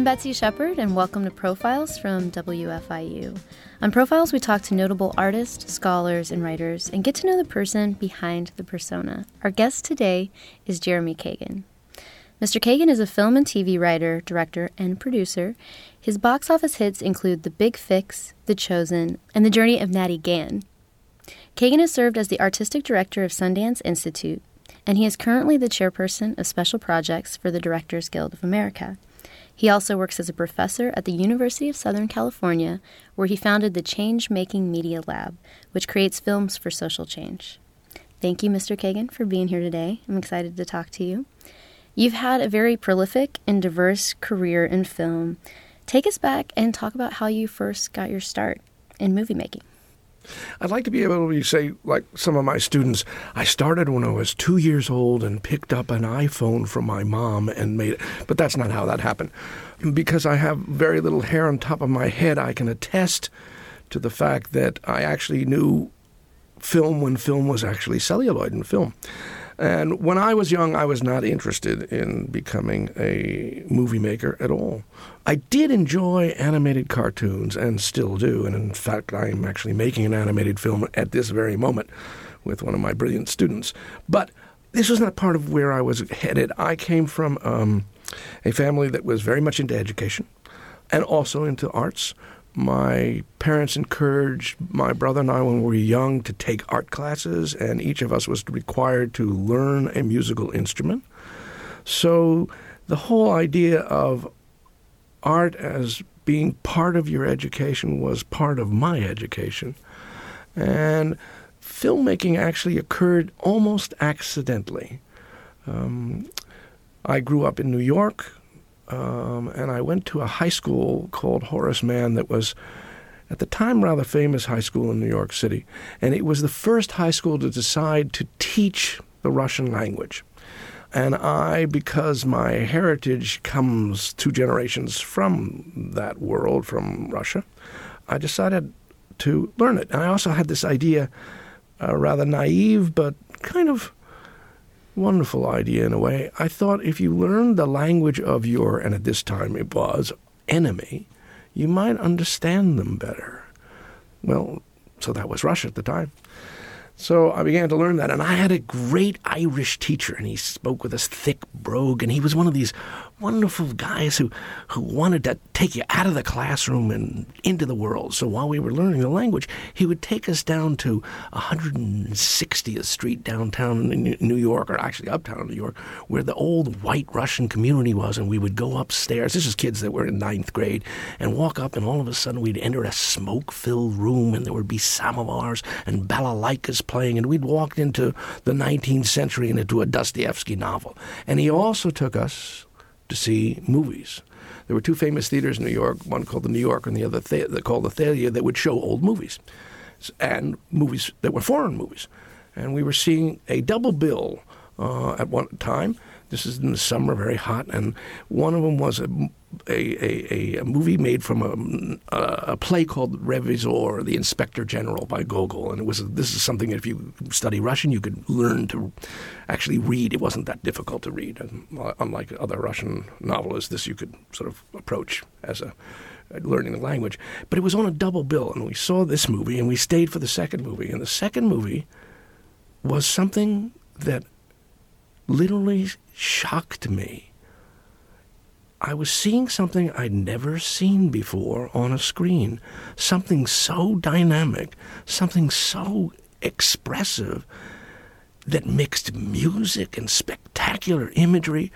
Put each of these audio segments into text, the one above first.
I'm Betsy Shepard, and welcome to Profiles from WFIU. On Profiles, we talk to notable artists, scholars, and writers and get to know the person behind the persona. Our guest today is Jeremy Kagan. Mr. Kagan is a film and TV writer, director, and producer. His box office hits include The Big Fix, The Chosen, and The Journey of Natty Gann. Kagan has served as the artistic director of Sundance Institute, and he is currently the chairperson of special projects for the Directors Guild of America. He also works as a professor at the University of Southern California, where he founded the Change Making Media Lab, which creates films for social change. Thank you, Mr. Kagan, for being here today. I'm excited to talk to you. You've had a very prolific and diverse career in film. Take us back and talk about how you first got your start in movie making. I'd like to be able to say, like some of my students, I started when I was two years old and picked up an iPhone from my mom and made it. But that's not how that happened. Because I have very little hair on top of my head, I can attest to the fact that I actually knew film when film was actually celluloid in film. And when I was young, I was not interested in becoming a movie maker at all. I did enjoy animated cartoons and still do. And in fact, I am actually making an animated film at this very moment with one of my brilliant students. But this was not part of where I was headed. I came from um, a family that was very much into education and also into arts my parents encouraged my brother and I when we were young to take art classes, and each of us was required to learn a musical instrument. So the whole idea of art as being part of your education was part of my education. And filmmaking actually occurred almost accidentally. Um, I grew up in New York. Um, and I went to a high school called Horace Mann that was, at the time, rather famous high school in New York City. And it was the first high school to decide to teach the Russian language. And I, because my heritage comes two generations from that world, from Russia, I decided to learn it. And I also had this idea, uh, rather naive, but kind of wonderful idea in a way. I thought if you learned the language of your, and at this time it was, enemy, you might understand them better. Well, so that was Russia at the time. So I began to learn that, and I had a great Irish teacher, and he spoke with this thick brogue, and he was one of these wonderful guys who, who wanted to take you out of the classroom and into the world. So while we were learning the language, he would take us down to 160th Street downtown in New York, or actually uptown New York, where the old white Russian community was, and we would go upstairs. This is kids that were in ninth grade, and walk up, and all of a sudden we'd enter a smoke-filled room, and there would be samovars and balalaikas playing, and we'd walk into the 19th century and into a Dostoevsky novel. And he also took us to see movies. There were two famous theaters in New York, one called the New York and the other th- called the Thalia, that would show old movies and movies that were foreign movies. And we were seeing a double bill uh, at one time. This is in the summer, very hot, and one of them was a a, a, a movie made from a, a play called Revisor, the Inspector General by Gogol, and it was this is something that if you study Russian, you could learn to actually read. It wasn't that difficult to read, and uh, unlike other Russian novelists, this you could sort of approach as a learning the language. But it was on a double bill, and we saw this movie, and we stayed for the second movie, and the second movie was something that literally shocked me I was seeing something I'd never seen before on a screen. Something so dynamic, something so expressive that mixed music and spectacular imagery.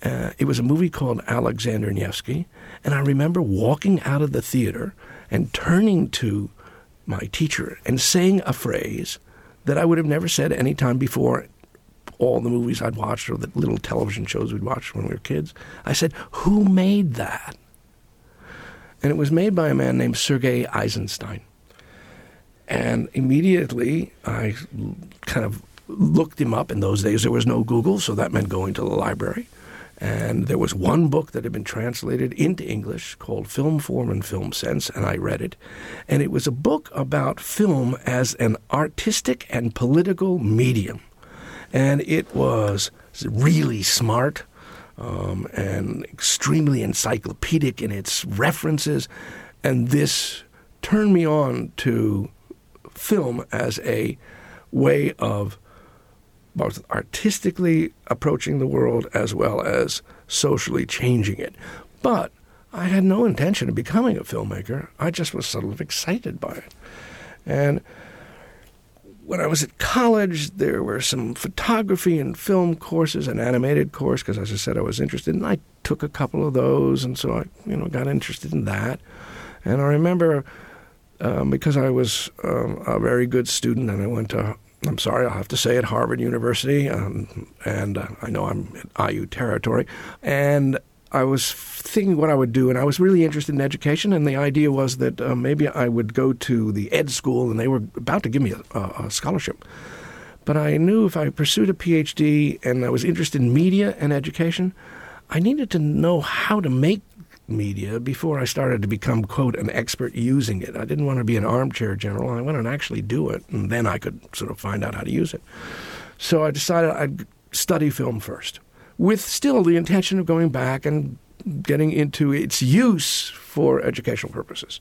Uh, it was a movie called Alexander Nevsky, and I remember walking out of the theater and turning to my teacher and saying a phrase that I would have never said any time before all the movies I'd watched or the little television shows we'd watched when we were kids. I said, Who made that? And it was made by a man named Sergei Eisenstein. And immediately I kind of looked him up. In those days, there was no Google, so that meant going to the library. And there was one book that had been translated into English called Film Form and Film Sense, and I read it. And it was a book about film as an artistic and political medium and it was really smart. um, and extremely encyclopedic in its references. And this turned me on to film as a way of both artistically approaching the world as well as socially changing it. But I had no intention of becoming a filmmaker. I just was sort of excited by it. And when I was at college, there were some photography and film courses, an animated course, because as I said, I was interested, and I took a couple of those, and so I, you know, got interested in that. And I remember um, because I was um, a very good student, and I went to I'm sorry, I'll have to say at Harvard University, um, and uh, I know I'm in IU territory. And I was thinking what I would do, and I was really interested in education. And the idea was that uh, maybe I would go to the ed school, and they were about to give me a, a scholarship. But I knew if I pursued a PhD and I was interested in media and education, I needed to know how to make media before I started to become, quote, an expert using it. I didn't want to be an armchair general. I wanted to actually do it, and then I could sort of find out how to use it. So I decided I'd study film first, with still the intention of going back and getting into its use for educational purposes.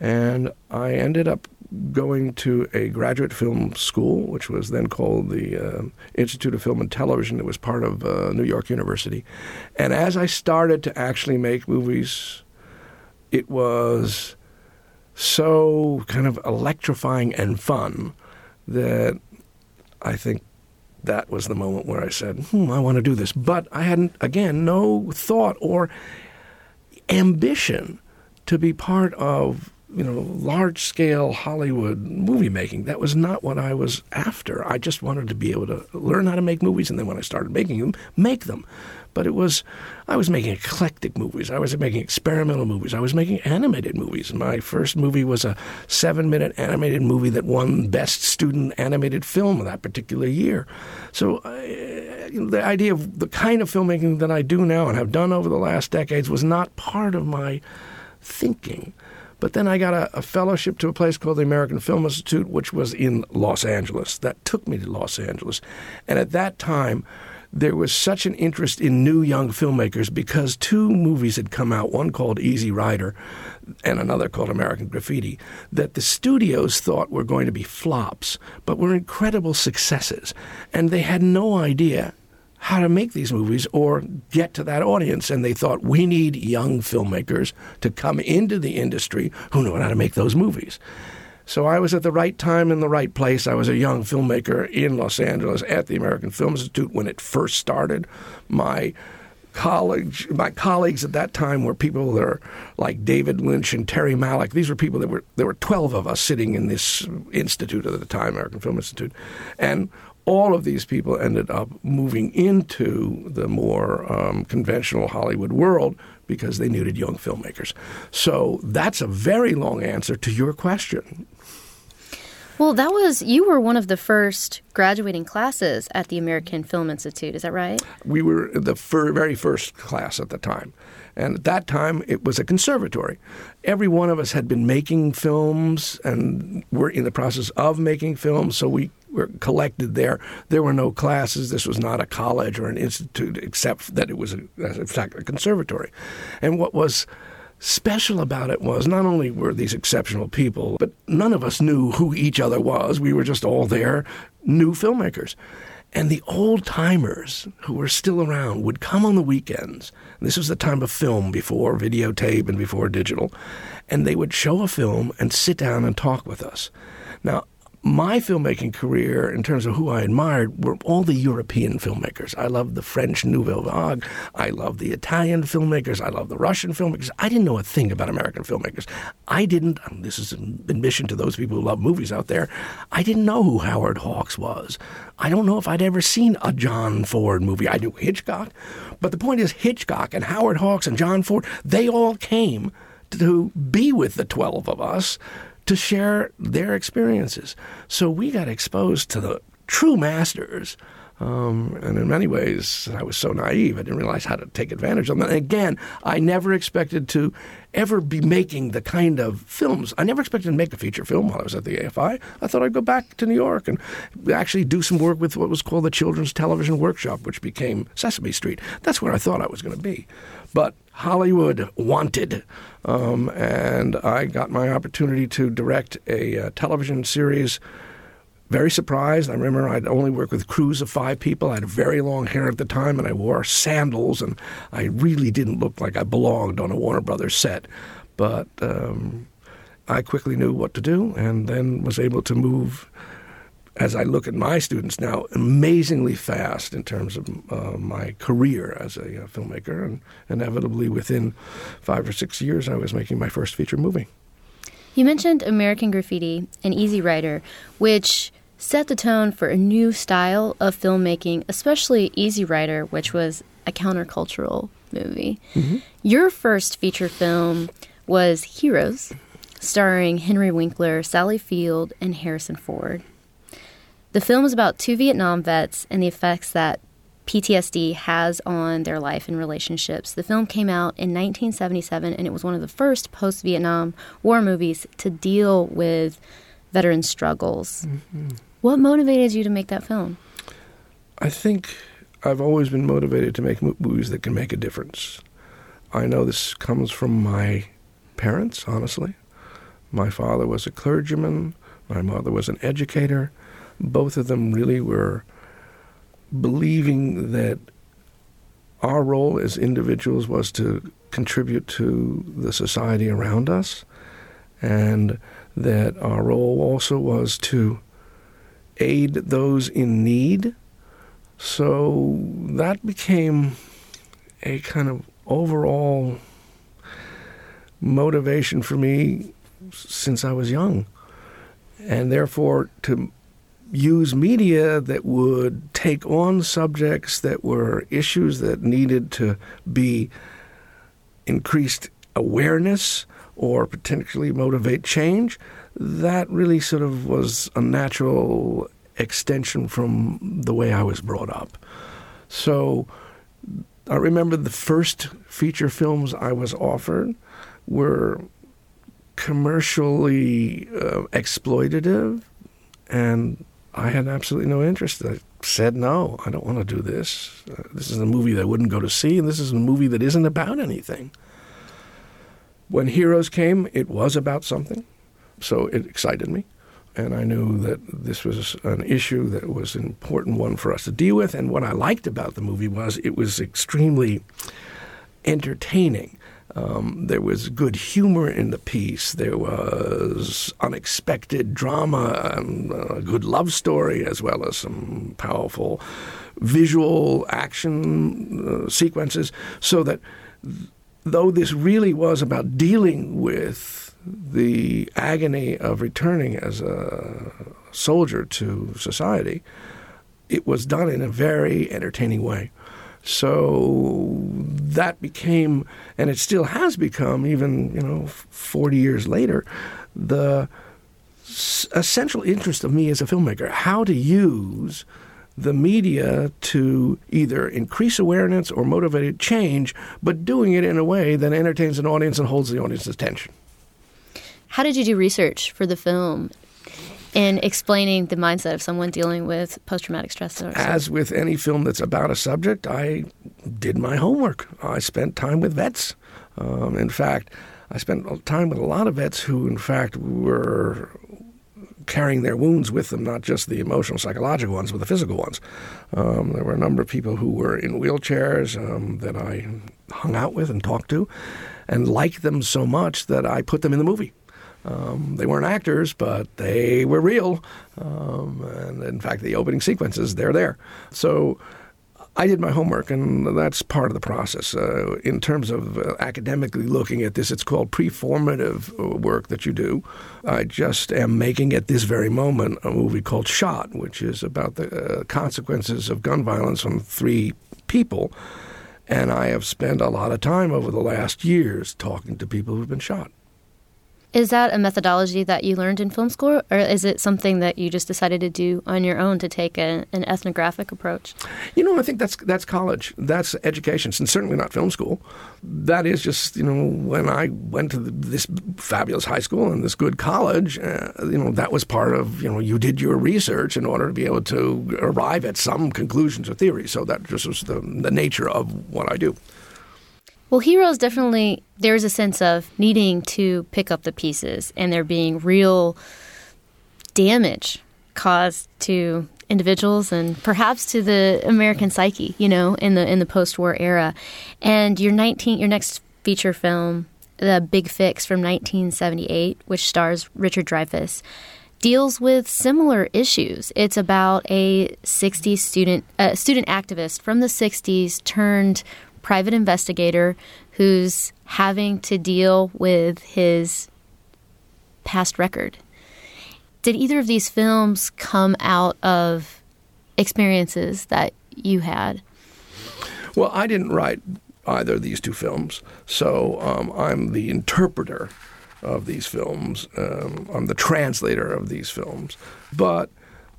And I ended up going to a graduate film school, which was then called the uh, Institute of Film and Television. It was part of uh, New York University. And as I started to actually make movies, it was so kind of electrifying and fun that I think that was the moment where I said, hmm, I want to do this. But I hadn't, again, no thought or ambition to be part of you know, large scale Hollywood movie making. That was not what I was after. I just wanted to be able to learn how to make movies, and then when I started making them, make them. But it was, I was making eclectic movies. I was making experimental movies. I was making animated movies. My first movie was a seven minute animated movie that won Best Student Animated Film that particular year. So uh, you know, the idea of the kind of filmmaking that I do now and have done over the last decades was not part of my thinking. But then I got a, a, fellowship to a place called the American Film Institute, which was in Los Angeles. That took me to Los Angeles. And at that time, there was such an interest in new young filmmakers because two movies had come out, one called Easy Rider and another called American Graffiti, that the studios thought were going to be flops, but were incredible successes. And they had no idea how to make these movies or get to that audience. And they thought, we need young filmmakers to come into the industry who know how to make those movies. So I was at the right time in the right place. I was a young filmmaker in Los Angeles at the American Film Institute when it first started. My college, my colleagues at that time were people that are like David Lynch and Terry Malick. These were people that were there were twelve of us sitting in this institute at the time, American Film Institute, and all of these people ended up moving into the more um, conventional Hollywood world because they needed young filmmakers. So that's a very long answer to your question. Well, that was, you were one of the first graduating classes at the American Film Institute, is that right? We were the fir- very first class at the time. And at that time, it was a conservatory. Every one of us had been making films and were in the process of making films, so we were collected there. There were no classes. This was not a college or an institute, except that it was, a, a conservatory. And what was special about it was not only were these exceptional people, but none of us knew who each other was. We were just all there, new filmmakers. And the old timers who were still around would come on the weekends. This was the time of film before videotape and before digital. And they would show a film and sit down and talk with us. Now, my filmmaking career, in terms of who I admired, were all the European filmmakers. I loved the French Nouvelle Vague. I loved the Italian filmmakers. I loved the Russian filmmakers. I didn't know a thing about American filmmakers. I didn't, this is an admission to those people who love movies out there, I didn't know who Howard Hawks was. I don't know if I'd ever seen a John Ford movie. I knew Hitchcock. But the point is, Hitchcock and Howard Hawks and John Ford, they all came to be with the 12 of us to share their experiences. So we got exposed to the true masters Um, and in many ways, I was so naive, I didn't realize how to take advantage of them. And again, I never expected to ever be making the kind of films. I never expected to make a feature film while I was at the AFI. I thought I'd go back to New York and actually do some work with what was called the Children's Television Workshop, which became Sesame Street. That's where I thought I was going to be. But Hollywood wanted, um, and I got my opportunity to direct a uh, television series very surprised. I remember I'd only worked with crews of five people. I had very long hair at the time, and I wore sandals, and I really didn't look like I belonged on a Warner Brothers set. But um, I quickly knew what to do, and then was able to move. As I look at my students now, amazingly fast in terms of uh, my career as a uh, filmmaker, and inevitably within five or six years, I was making my first feature movie. You mentioned American Graffiti and Easy Rider, which set the tone for a new style of filmmaking, especially Easy Rider, which was a countercultural movie. Mm-hmm. Your first feature film was Heroes, starring Henry Winkler, Sally Field, and Harrison Ford. The film is about two Vietnam vets and the effects that PTSD has on their life and relationships. The film came out in 1977 and it was one of the first post Vietnam War movies to deal with veteran struggles. Mm-hmm. What motivated you to make that film? I think I've always been motivated to make movies that can make a difference. I know this comes from my parents, honestly. My father was a clergyman, my mother was an educator. Both of them really were believing that our role as individuals was to contribute to the society around us, and that our role also was to aid those in need. So that became a kind of overall motivation for me since I was young. And therefore, to use media that would take on subjects that were issues that needed to be increased awareness or potentially motivate change, that really sort of was a natural extension from the way I was brought up. So I remember the first feature films I was offered were commercially uh, exploitative, and I had absolutely no interest. I said, no, I don't want to do this. Uh, this is a movie that I wouldn't go to see, and this is a movie that isn't about anything. When Heroes came, it was about something, so it excited me. And I knew that this was an issue that was an important one for us to deal with. And what I liked about the movie was it was extremely entertaining. Um, there was good humor in the piece. There was unexpected drama and a good love story, as well as some powerful visual action uh, sequences. So that though this really was about dealing with the agony of returning as a soldier to society, it was done in a very entertaining way. So that became, and it still has become, even you know, 40 years later, the essential interest of me as a filmmaker: how to use the media to either increase awareness or motivate change, but doing it in a way that entertains an audience and holds the audience's attention. How did you do research for the film in explaining the mindset of someone dealing with post traumatic stress disorder? As with any film that's about a subject, I did my homework. I spent time with vets. Um, in fact, I spent time with a lot of vets who, in fact, were carrying their wounds with them, not just the emotional, psychological ones, but the physical ones. Um, there were a number of people who were in wheelchairs um, that I hung out with and talked to and liked them so much that I put them in the movie. Um, they weren't actors, but they were real. Um, and in fact, the opening sequences, they're there. So I did my homework, and that's part of the process. Uh, in terms of uh, academically looking at this, it's called preformative uh, work that you do. I just am making at this very moment a movie called Shot, which is about the uh, consequences of gun violence on three people. And I have spent a lot of time over the last years talking to people who've been shot. Is that a methodology that you learned in film school, or is it something that you just decided to do on your own to take a, an ethnographic approach? You know, I think that's that's college, that's education, and certainly not film school. That is just you know when I went to this fabulous high school and this good college, uh, you know that was part of you know you did your research in order to be able to arrive at some conclusions or theories. So that just was the, the nature of what I do. Well, Heroes definitely, there's a sense of needing to pick up the pieces and there being real damage caused to individuals and perhaps to the American psyche, you know, in the in the post-war era. And your 19 your next feature film, The Big Fix from 1978, which stars Richard Dreyfuss, deals with similar issues. It's about a 60s student student activist from the 60s turned private investigator who's having to deal with his past record. Did either of these films come out of experiences that you had? Well, I didn't write either of these two films, so um, I'm the interpreter of these films. Um, I'm the translator of these films. But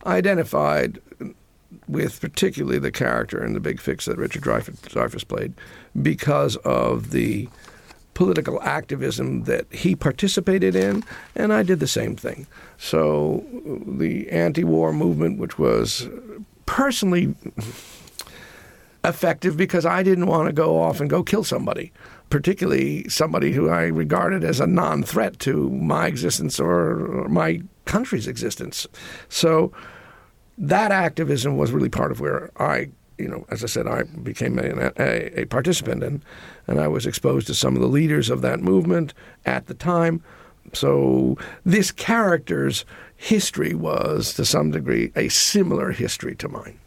I identified with particularly the character in the Big Fix that Richard Dreyfuss played, because of the political activism that he participated in, and I did the same thing. So the anti-war movement, which was personally effective because I didn't want to go off and go kill somebody, particularly somebody who I regarded as a non-threat to my existence or my country's existence. So that activism was really part of where I, you know, as I said, I became a, a, a participant and, and I was exposed to some of the leaders of that movement at the time. So this character's history was, to some degree, a similar history to mine.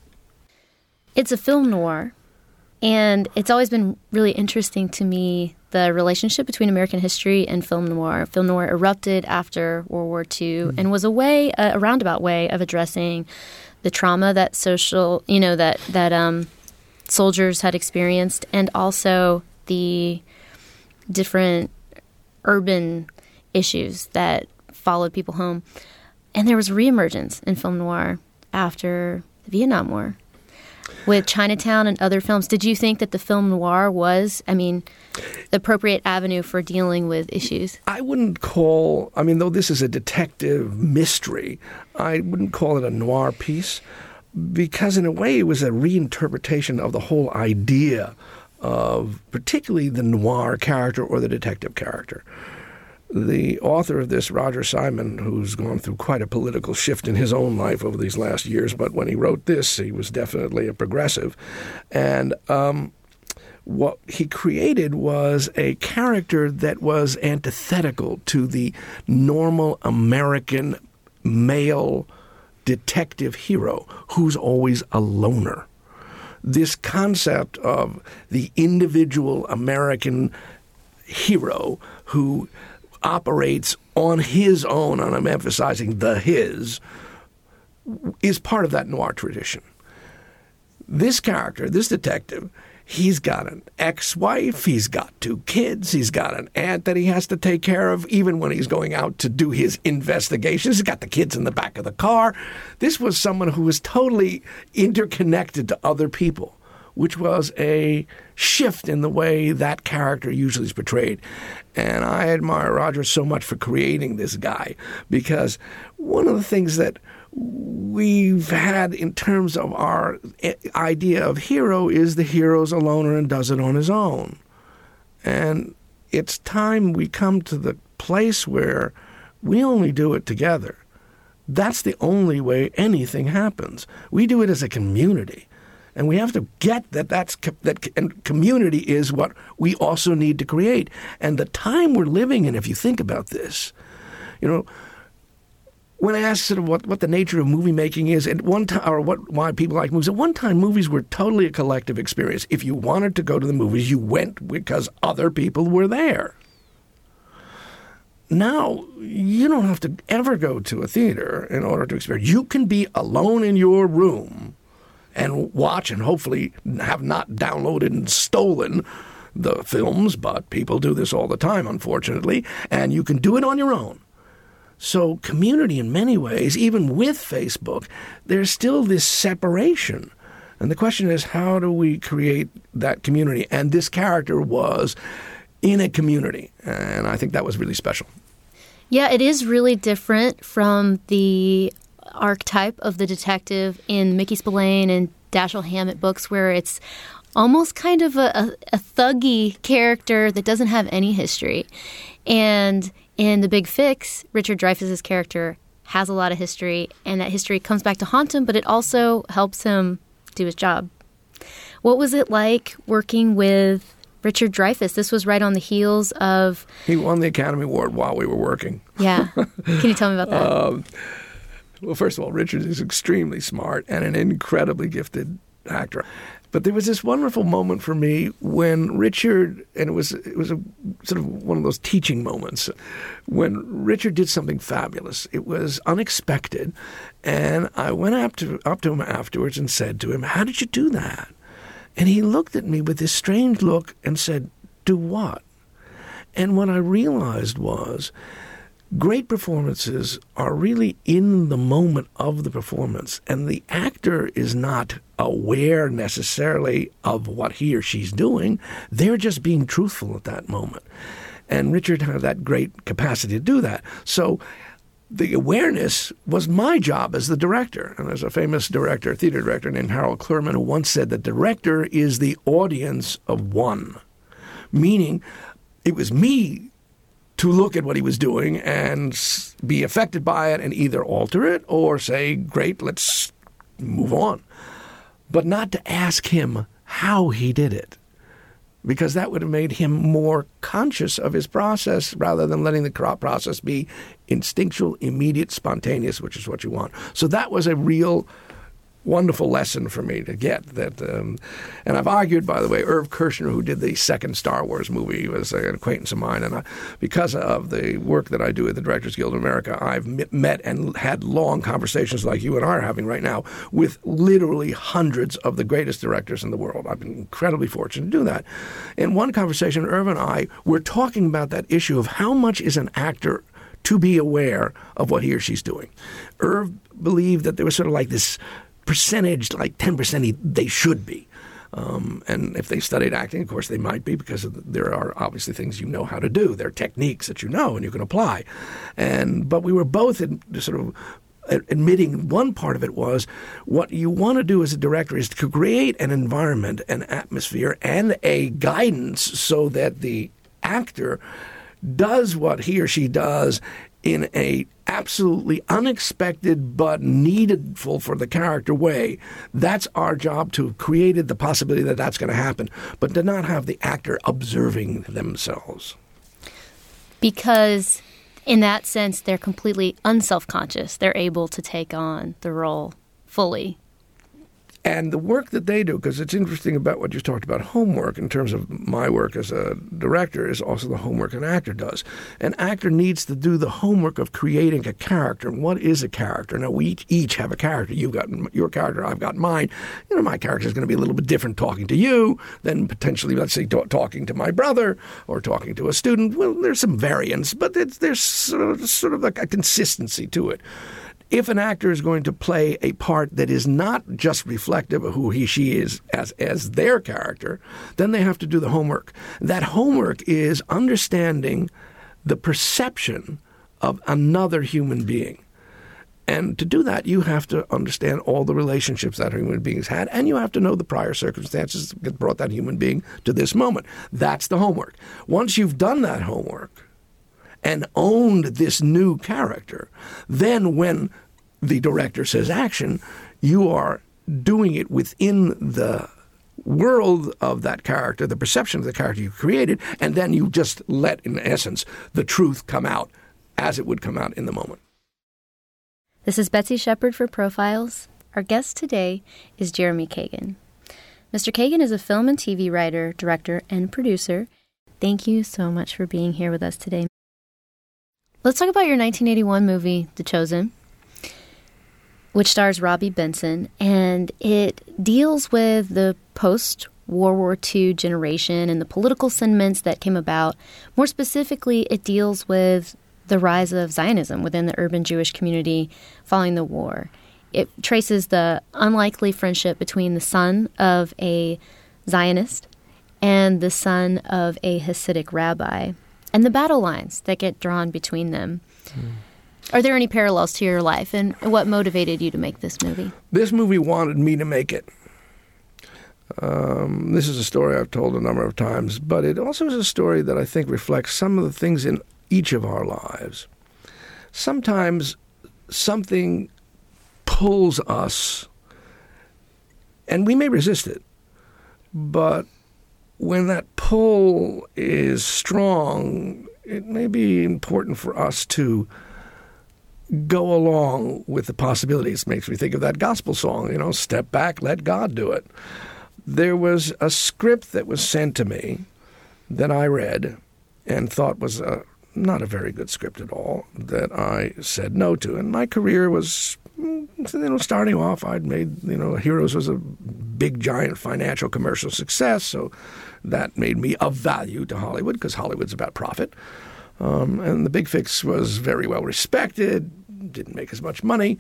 It's a film noir, and it's always been really interesting to me the relationship between American history and film noir. Film noir erupted after World War II mm-hmm. and was a way, a roundabout way of addressing the trauma that social, you know, that that um, soldiers had experienced, and also the different urban issues that followed people home. And there was reemergence in film noir after the Vietnam War with Chinatown and other films. Did you think that the film noir was, I mean, the appropriate avenue for dealing with issues? I wouldn't call, I mean, though this is a detective mystery, I wouldn't call it a noir piece because, in a way, it was a reinterpretation of the whole idea of particularly the noir character or the detective character the author of this, Roger Simon, who's gone through quite a political shift in his own life over these last years, but when he wrote this, he was definitely a progressive. And um, what he created was a character that was antithetical to the normal American male detective hero who's always a loner. This concept of the individual American hero who operates on his own, and I'm emphasizing the his, is part of that noir tradition. This character, this detective, he's got an ex wife, he's got two kids, he's got an aunt that he has to take care of, even when he's going out to do his investigations. He's got the kids in the back of the car. This was someone who was totally interconnected to other people which was a shift in the way that character usually is portrayed. And I admire Roger so much for creating this guy because one of the things that we've had in terms of our eh, idea of hero is the hero's a loner and does it on his own. And it's time we come to the place where we only do it together. That's the only way anything happens. We do it as a community. And we have to get that that's that and community is what we also need to create. And the time we're living in, if you think about this, you know, when I asked sort of what, what the nature of movie making is, at one time, or what why people like movies, at one time movies were totally a collective experience. If you wanted to go to the movies, you went because other people were there. Now you don't have to ever go to a theater in order to experience. You can be alone in your room and watch and hopefully have not downloaded and stolen the films, but people do this all the time, unfortunately, and you can do it on your own. So, community, in many ways, even with Facebook, there's still this separation. And the question is, how do we create that community? And this character was in a community. And I think that was really special. Yeah, it is really different from the archetype of the detective in Mickey Spillane and Dashiell Hammett books, where it's almost kind of a, a, a thuggy character that doesn't have any history. And in The Big Fix, Richard Dreyfuss's character has a lot of history, and that history comes back to haunt him, but it also helps him do his job. What was it like working with Richard Dreyfuss. This was right on the heels of. He won the Academy Award while we were working. Yeah. Can you tell me about that? Um, well, first of all, Richard is extremely smart and an incredibly gifted actor. But there was this wonderful moment for me when Richard, and it was it was a sort of one of those teaching moments, when Richard did something fabulous. It was unexpected, and I went up to up to him afterwards and said to him, "How did you do that?" And he looked at me with this strange look and said, Do what? And what I realized was great performances are really in the moment of the performance, and the actor is not aware necessarily of what he or she's doing. They're just being truthful at that moment. And Richard had that great capacity to do that. So the awareness was my job as the director. And there's a famous director, theater director named Harold Clurman, who once said the director is the audience of one, meaning it was me to look at what he was doing and be affected by it and either alter it or say, great, let's move on. But not to ask him how he did it because that would have made him more conscious of his process rather than letting the process be instinctual, immediate, spontaneous, which is what you want. So that was a real wonderful lesson for me to get that um, and I've argued by the way Irv Kershner who did the second Star Wars movie was an acquaintance of mine and I, because of the work that I do at the Directors Guild of America I've met and had long conversations like you and I are having right now with literally hundreds of the greatest directors in the world. I've been incredibly fortunate to do that. In one conversation Irv and I were talking about that issue of how much is an actor to be aware of what he or she's doing. Irv believed that there was sort of like this percentage, like 10%, they should be. Um, and if they studied acting, of course, they might be because there are obviously things you know how to do. There are techniques that you know and you can apply. And but we were both in sort of admitting one part of it was what you want to do as a director is to create an environment, an atmosphere, and a guidance so that the actor does what he or she does in a absolutely unexpected but needful for the character way. That's our job to have created the possibility that that's going to happen, but to not have the actor observing themselves. Because in that sense, they're completely unself-conscious. They're able to take on the role fully and the work that they do, because it's interesting about what you talked about homework in terms of my work as a director, is also the homework an actor does. An actor needs to do the homework of creating a character. And what is a character? Now, we each have a character. You've got your character, I've got mine. You know, my character is going to be a little bit different talking to you than potentially, let's say, talking to my brother or talking to a student. Well, there's some variance, but there's sort of, sort of like a consistency to it if an actor is going to play a part that is not just reflective of who he she is as as their character, then they have to do the homework. That homework is understanding the perception of another human being. And to do that, you have to understand all the relationships that human beings had, and you have to know the prior circumstances that brought that human being to this moment. That's the homework. Once you've done that homework, and owned this new character, then when the director says action, you are doing it within the world of that character, the perception of the character you created, and then you just let, in essence, the truth come out as it would come out in the moment. This is Betsy Shepard for Profiles. Our guest today is Jeremy Kagan. Mr. Kagan is a film and TV writer, director, and producer. Thank you so much for being here with us today. Let's talk about your 1981 movie, The Chosen, which stars Robby Benson, and it deals with the post World War II generation and the political sentiments that came about. More specifically, it deals with the rise of Zionism within the urban Jewish community following the war. It traces the unlikely friendship between the son of a Zionist and the son of a Hasidic rabbi, and the battle lines that get drawn between them. Mm. Are there any parallels to your life, and what motivated you to make this movie? This movie wanted me to make it. Um, this is a story I've told a number of times, but it also is a story that I think reflects some of the things in each of our lives. Sometimes something pulls us, and we may resist it, but when that pull is strong, it may be important for us to go along with the possibilities. It makes me think of that gospel song, you know, step back, let God do it. There was a script that was sent to me that I read and thought was a, not a very good script at all that I said no to. And my career was, you know, starting off, I'd made, you know, Heroes was a big, giant financial commercial success. So that made me of value to Hollywood because Hollywood's about profit. Um, and the Big Fix was very well respected, didn't make as much money,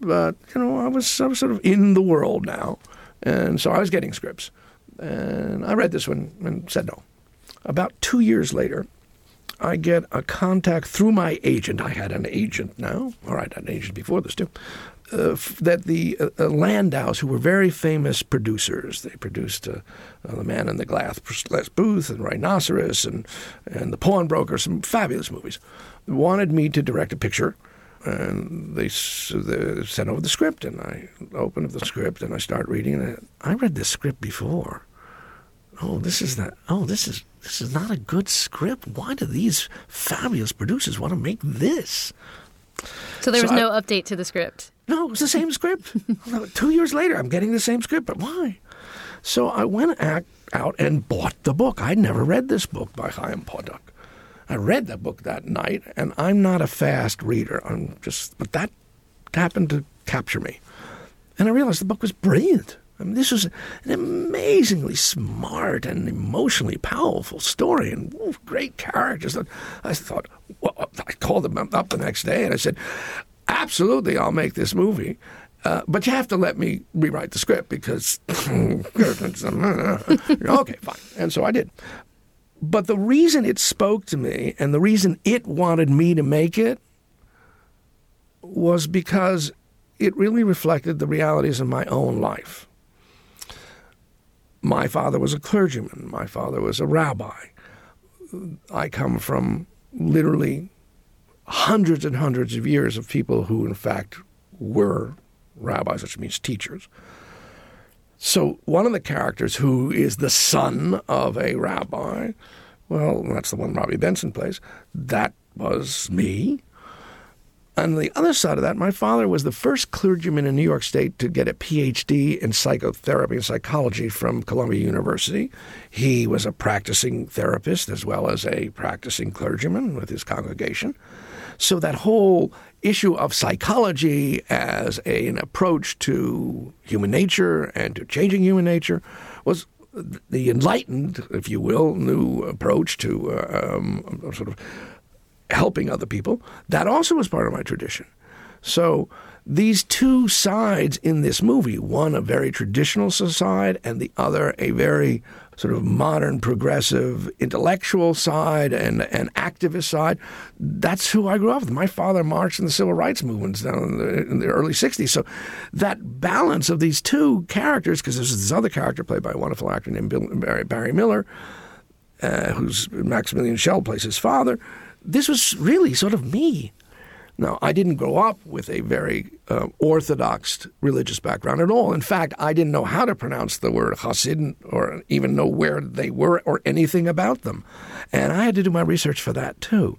but you know I was I was sort of in the world now, and so I was getting scripts, and I read this one and said no. About two years later, I get a contact through my agent. I had an agent now, or I had an agent before this too. Uh, that the uh, uh, Landaus, who were very famous producers, they produced uh, uh, The Man in the Glass, Glass Booth and Rhinoceros and, and The Pawnbroker, some fabulous movies, wanted me to direct a picture. And they, they sent over the script, and I opened up the script and I start reading it. I read this script before. Oh, this is that. Oh, this is this is not a good script. Why do these fabulous producers want to make this? So there was so no I, update to the script. No, it was the same script. Two years later, I'm getting the same script, but why? So I went out and bought the book. I'd never read this book by Chaim Potok. I read the book that night, and I'm not a fast reader. I'm just, but that happened to capture me, and I realized the book was brilliant. I mean, this was an amazingly smart and emotionally powerful story and great characters. I thought, well, I called them up the next day and I said, absolutely, I'll make this movie. Uh, but you have to let me rewrite the script because okay, fine. And so I did. But the reason it spoke to me and the reason it wanted me to make it was because it really reflected the realities of my own life. My father was a clergyman. My father was a rabbi. I come from literally hundreds and hundreds of years of people who, in fact, were rabbis, which means teachers. So, one of the characters who is the son of a rabbi, well, that's the one Robby Benson plays, that was me. On the other side of that, my father was the first clergyman in New York State to get a PhD in psychotherapy and psychology from Columbia University. He was a practicing therapist as well as a practicing clergyman with his congregation. So that whole issue of psychology as a, an approach to human nature and to changing human nature was the enlightened, if you will, new approach to uh, um, sort of helping other people, that also was part of my tradition. So these two sides in this movie, one a very traditional side and the other a very sort of modern progressive intellectual side and an activist side. That's who I grew up with. My father marched in the civil rights movements down in the, in the early 60s. So that balance of these two characters, because there's this other character played by a wonderful actor named Bill, Barry, Barry Miller, uh, who's Maximilian Schell plays his father this was really sort of me. Now, I didn't grow up with a very uh, orthodox religious background at all. In fact, I didn't know how to pronounce the word Hasid or even know where they were or anything about them. And I had to do my research for that too.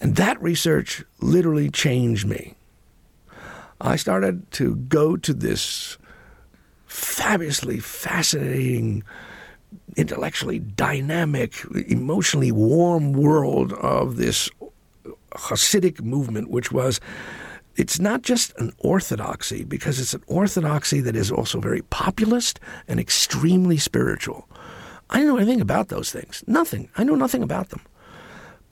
And that research literally changed me. I started to go to this fabulously fascinating intellectually dynamic, emotionally warm world of this Hasidic movement, which was it's not just an orthodoxy because it's an orthodoxy that is also very populist and extremely spiritual. I know anything about those things. Nothing. I know nothing about them.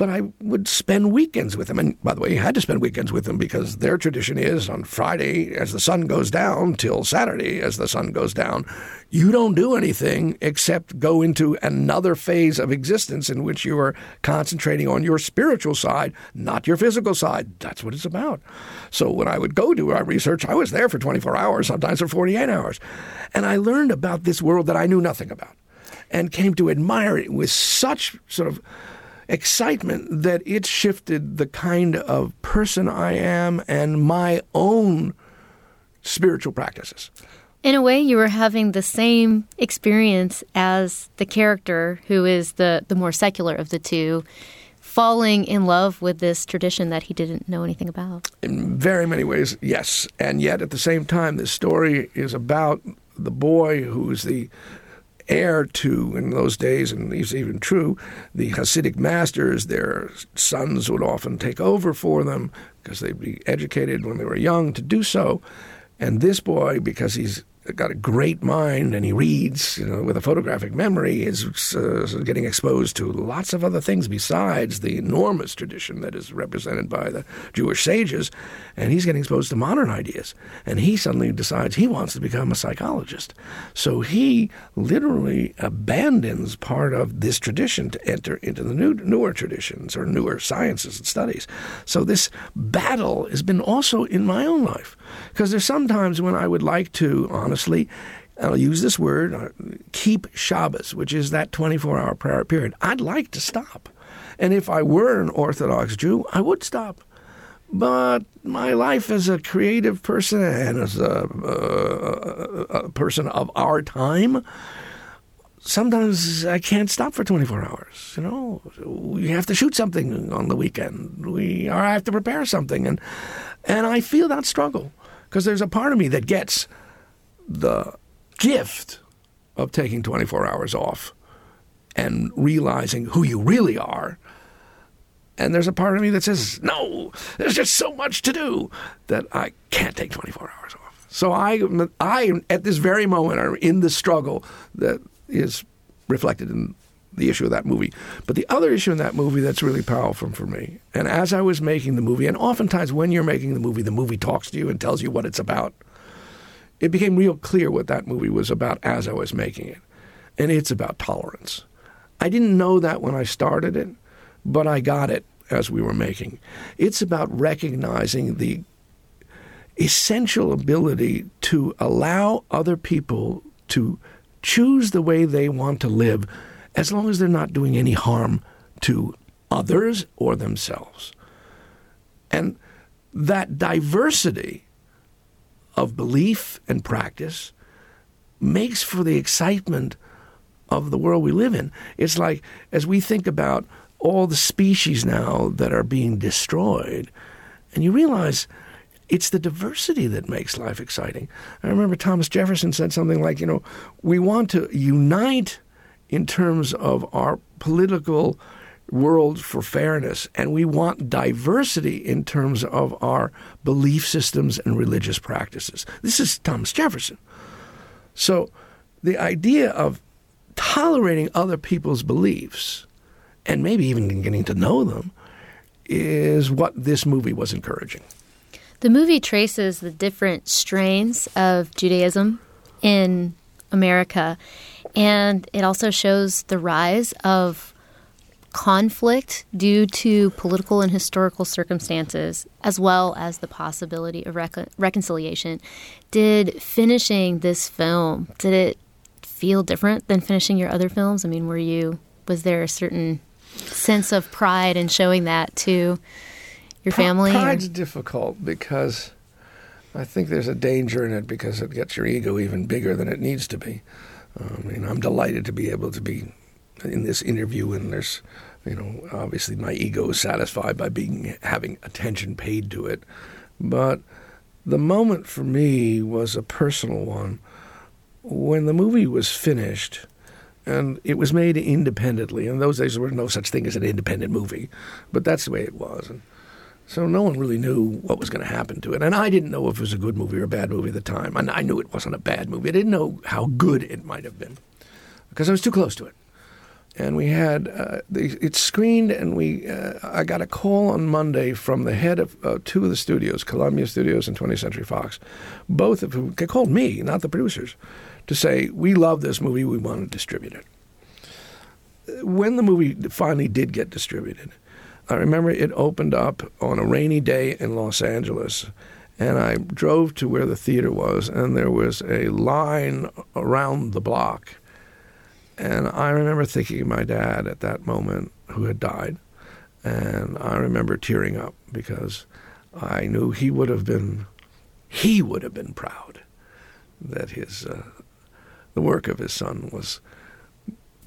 But I would spend weekends with them. And by the way, you had to spend weekends with them because their tradition is on Friday as the sun goes down till Saturday as the sun goes down, you don't do anything except go into another phase of existence in which you are concentrating on your spiritual side, not your physical side. That's what it's about. So when I would go do our research, I was there for 24 hours, sometimes for 48 hours. And I learned about this world that I knew nothing about and came to admire it with such sort of excitement that it shifted the kind of person I am and my own spiritual practices. In a way, you were having the same experience as the character who is the, the more secular of the two, falling in love with this tradition that he didn't know anything about. In very many ways, yes. And yet, at the same time, this story is about the boy who's the heir to, in those days, and it's even true, the Hasidic masters, their sons would often take over for them because they'd be educated when they were young to do so. And this boy, because he's got a great mind and he reads you know, with a photographic memory is uh, getting exposed to lots of other things besides the enormous tradition that is represented by the Jewish sages. And he's getting exposed to modern ideas. And he suddenly decides he wants to become a psychologist. So he literally abandons part of this tradition to enter into the new, newer traditions or newer sciences and studies. So this battle has been also in my own life because there's sometimes when I would like to honestly I'll use this word, uh, keep Shabbos, which is that 24 hour prayer period. I'd like to stop. And if I were an Orthodox Jew, I would stop. But my life as a creative person and as a, a, a person of our time, sometimes I can't stop for 24 hours. You know, we have to shoot something on the weekend. We or I have to prepare something, and and I feel that struggle because there's a part of me that gets the gift of taking 24 hours off and realizing who you really are. And there's a part of me that says, no, there's just so much to do that I can't take 24 hours off. So I, I at this very moment, are in the struggle that is reflected in the issue of that movie. But the other issue in that movie that's really powerful for me, and as I was making the movie, and oftentimes when you're making the movie, the movie talks to you and tells you what it's about it became real clear what that movie was about as I was making it. And it's about tolerance. I didn't know that when I started it, but I got it as we were making. It's about recognizing the essential ability to allow other people to choose the way they want to live as long as they're not doing any harm to others or themselves. And that diversity of belief and practice makes for the excitement of the world we live in. It's like as we think about all the species now that are being destroyed, and you realize it's the diversity that makes life exciting. I remember Thomas Jefferson said something like, you know, we want to unite in terms of our political world for fairness, and we want diversity in terms of our belief systems and religious practices. This is Thomas Jefferson. So the idea of tolerating other people's beliefs and maybe even getting to know them is what this movie was encouraging. The movie traces the different strains of Judaism in America, and it also shows the rise of conflict due to political and historical circumstances, as well as the possibility of recon- reconciliation. Did finishing this film did it feel different than finishing your other films? I mean, were you was there a certain sense of pride in showing that to your family? Pride's or? difficult because I think there's a danger in it because it gets your ego even bigger than it needs to be. Um, I mean, I'm delighted to be able to be in this interview, and there's, you know, obviously my ego is satisfied by being having attention paid to it, but the moment for me was a personal one. When the movie was finished, and it was made independently. In those days, there was no such thing as an independent movie, but that's the way it was. And So no one really knew what was going to happen to it. And I didn't know if it was a good movie or a bad movie at the time. And I knew it wasn't a bad movie. I didn't know how good it might have been because I was too close to it. And we had uh, it screened, and we uh, I got a call on Monday from the head of uh, two of the studios, Columbia Studios and 20th Century Fox, both of whom they called me, not the producers, to say we love this movie, we want to distribute it. When the movie finally did get distributed, I remember it opened up on a rainy day in Los Angeles, and I drove to where the theater was, and there was a line around the block. And I remember thinking of my dad at that moment who had died, and I remember tearing up because I knew he would have been he would have been proud that his uh, the work of his son was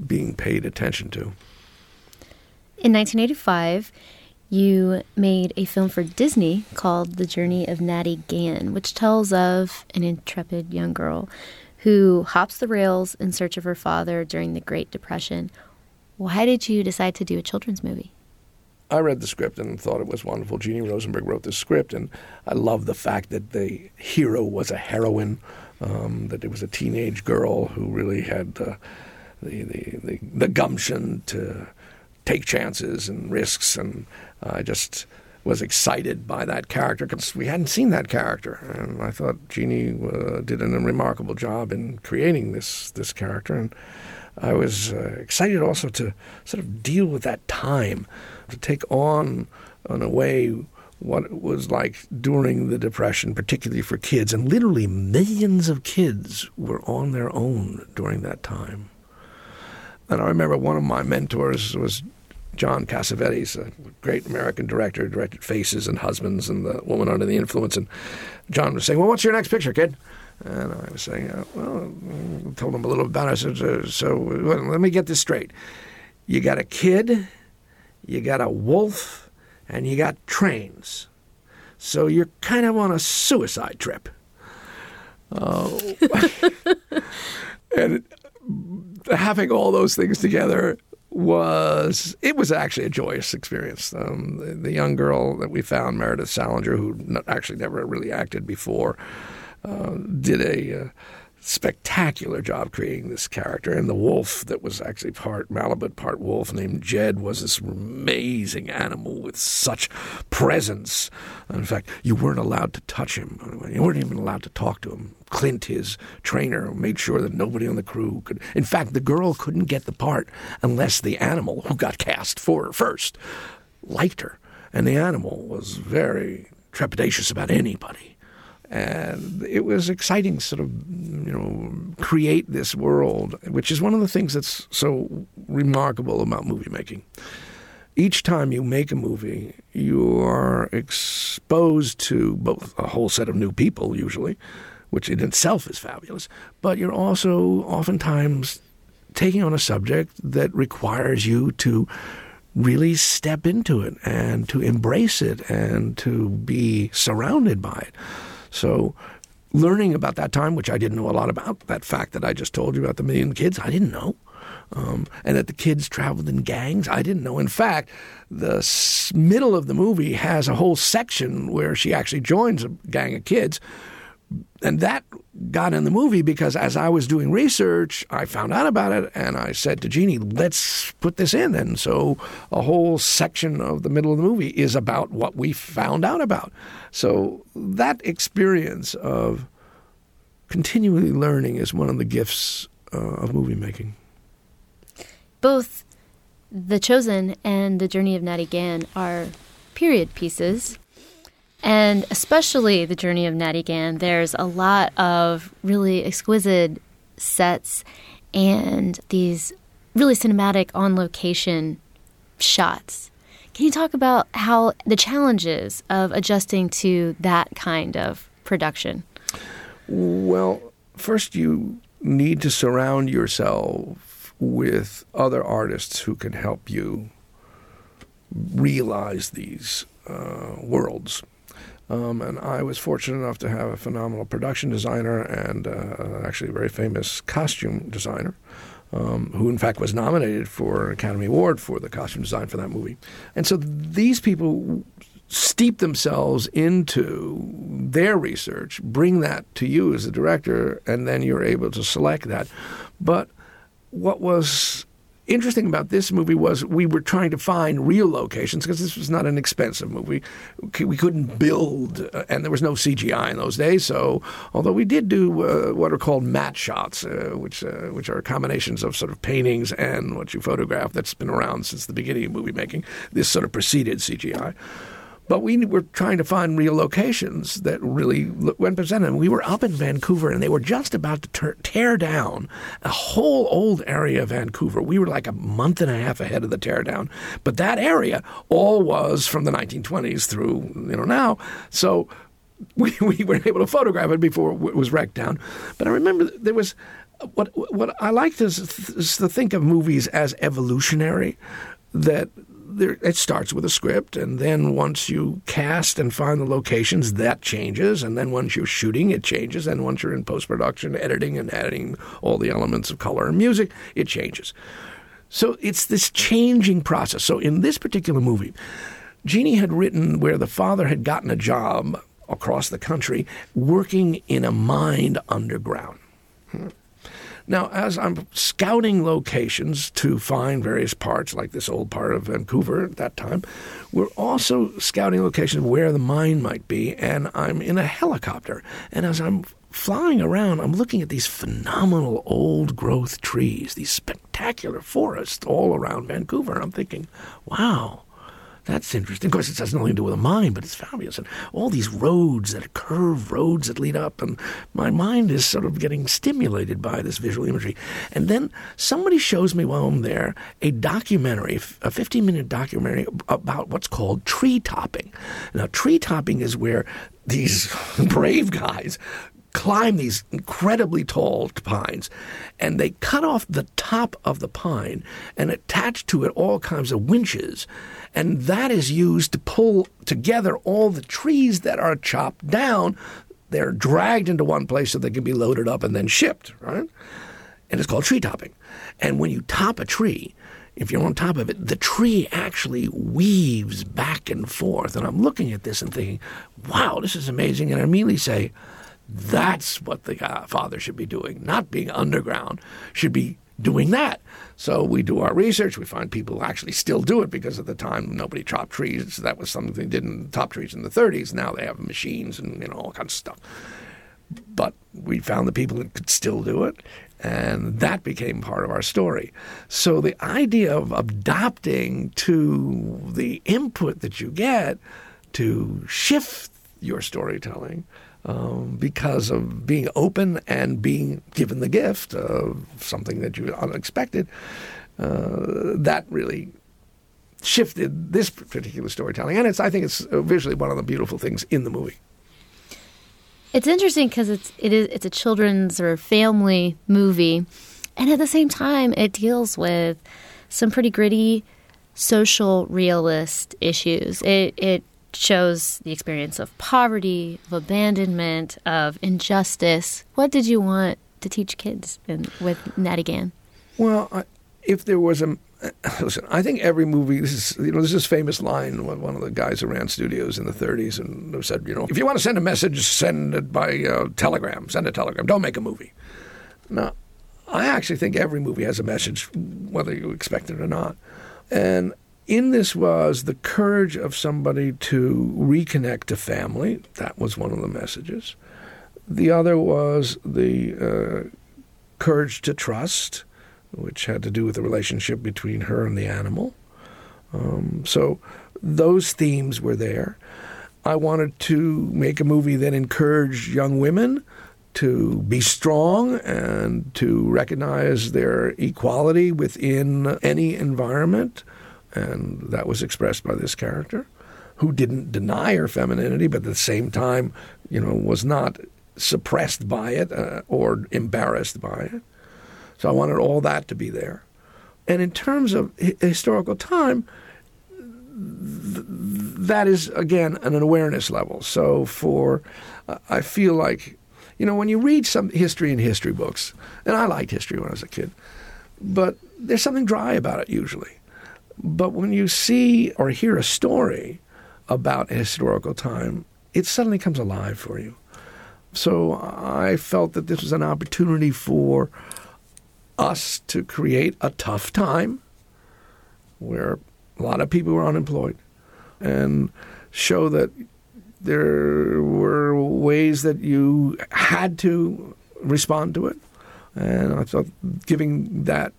being paid attention to. In 1985, you made a film for Disney called The Journey of Natty Gann, which tells of an intrepid young girl who hops the rails in search of her father during the Great Depression. Why did you decide to do a children's movie? I read the script and thought it was wonderful. Jeannie Rosenberg wrote the script, and I love the fact that the hero was a heroine, um, that it was a teenage girl who really had uh, the, the, the, the gumption to take chances and risks, and I just was excited by that character because we hadn't seen that character, and I thought Jeannie uh, did a remarkable job in creating this this character, and I was uh, excited also to sort of deal with that time, to take on in a way what it was like during the Depression, particularly for kids, and literally millions of kids were on their own during that time. And I remember one of my mentors was John Cassavetes, a great American director, directed Faces and Husbands and The Woman Under the Influence. And John was saying, Well, what's your next picture, kid? And I was saying, uh, Well, I told him a little about it. I said, uh, So well, let me get this straight. You got a kid, you got a wolf, and you got trains. So you're kind of on a suicide trip. Uh, and having all those things together was it was actually a joyous experience. Um, the, the, young girl that we found, Meredith Salinger, who actually never really acted before, uh, did a uh, spectacular job creating this character. And the wolf that was actually part Malamute, part wolf, named Jed, was this amazing animal with such presence. In fact, you weren't allowed to touch him. You weren't even allowed to talk to him. Clint, his trainer, made sure that nobody on the crew could. In fact, the girl couldn't get the part unless the animal who got cast for her first liked her. And the animal was very trepidatious about anybody and it was exciting sort of you know create this world which is one of the things that's so remarkable about movie making. Each time you make a movie you are exposed to both a whole set of new people usually which in itself is fabulous but you're also oftentimes taking on a subject that requires you to really step into it and to embrace it and to be surrounded by it so learning about that time, which I didn't know a lot about, that fact that I just told you about the million kids, I didn't know. Um, and that the kids traveled in gangs, I didn't know. In fact, the middle of the movie has a whole section where she actually joins a gang of kids and that got in the movie because as I was doing research, I found out about it and I said to Jeannie, let's put this in. And so a whole section of the middle of the movie is about what we found out about. So that experience of continually learning is one of the gifts uh, of movie making. Both The Chosen and The Journey of Natty Gann are period pieces and especially the journey of Natty Gann, there's a lot of really exquisite sets and these really cinematic on location shots. Can you talk about how the challenges of adjusting to that kind of production? Well, first you need to surround yourself with other artists who can help you realize these uh, worlds. Um, and I was fortunate enough to have a phenomenal production designer and uh, actually a very famous costume designer. Um, who in fact was nominated for an Academy Award for the costume design for that movie. And so these people steep themselves into their research, bring that to you as a director, and then you're able to select that. But what was interesting about this movie was we were trying to find real locations because this was not an expensive movie. We couldn't build, uh, and there was no CGI in those days. So, although we did do uh, what are called matte shots, uh, which uh, which are combinations of sort of paintings and what you photograph, that's been around since the beginning of movie making. This sort of preceded CGI. But we were trying to find real locations that really represented. We were up in Vancouver, and they were just about to tear down a whole old area of Vancouver. We were like a month and a half ahead of the teardown, but that area all was from the 1920s through you know now. So we, we were able to photograph it before it was wrecked down. But I remember there was uh, what what I like to, is to think of movies as evolutionary. That there, it starts with a script, and then once you cast and find the locations, that changes. And then once you're shooting, it changes. And once you're in post production, editing and adding all the elements of color and music, it changes. So it's this changing process. So in this particular movie, Jeannie had written where the father had gotten a job across the country working in a mine underground. Hmm. Now, as I'm scouting locations to find various parts, like this old part of Vancouver at that time, we're also scouting locations where the mine might be, and I'm in a helicopter. And as I'm flying around, I'm looking at these phenomenal old growth trees, these spectacular forests all around Vancouver. I'm thinking, wow, that's interesting. Of course, it has nothing to do with a mine, but it's fabulous. And all these roads that are curved roads that lead up, and my mind is sort of getting stimulated by this visual imagery. And then somebody shows me while I'm there a documentary, a 15 minute documentary about what's called tree topping. Now, tree topping is where these brave guys climb these incredibly tall pines and they cut off the top of the pine and attach to it all kinds of winches and that is used to pull together all the trees that are chopped down. They're dragged into one place so they can be loaded up and then shipped, right? And it's called tree topping. And when you top a tree, if you're on top of it, the tree actually weaves back and forth. And I'm looking at this and thinking, wow, this is amazing. And I immediately say, that's what the uh, father should be doing, not being underground, should be doing that. So we do our research. We find people actually still do it because at the time nobody chopped trees. That was something they didn't top trees in the 30s. Now they have machines and you know all kinds of stuff. But we found the people that could still do it, and that became part of our story. So the idea of adapting to the input that you get to shift your storytelling um, because of being open and being given the gift of something that you unexpected. Uh, that really shifted this particular storytelling, and it's I think it's visually one of the beautiful things in the movie. It's interesting because it's it is it's a children's or family movie, and at the same time, it deals with some pretty gritty social realist issues. It it shows the experience of poverty, of abandonment, of injustice. What did you want to teach kids in, with Natty Gann? Well, if there was a listen, I think every movie. This is you know this famous line. One of the guys who ran studios in the 30s and said, you know, if you want to send a message, send it by uh, telegram. Send a telegram. Don't make a movie. Now, I actually think every movie has a message, whether you expect it or not. And in this was the courage of somebody to reconnect to family. That was one of the messages. The other was the uh, courage to trust, which had to do with the relationship between her and the animal. Um, so those themes were there. I wanted to make a movie that encouraged young women to be strong and to recognize their equality within any environment and that was expressed by this character, who didn't deny her femininity, but at the same time, you know, was not suppressed by it uh, or embarrassed by it. So I wanted all that to be there. And in terms of historical time, th- that is again an awareness level. So for, uh, I feel like, you know, when you read some history in history books, and I liked history when I was a kid, but there's something dry about it usually. But when you see or hear a story about a historical time, it suddenly comes alive for you. So I felt that this was an opportunity for us to create a tough time where a lot of people were unemployed and show that there were ways that you had to respond to it. And I thought giving that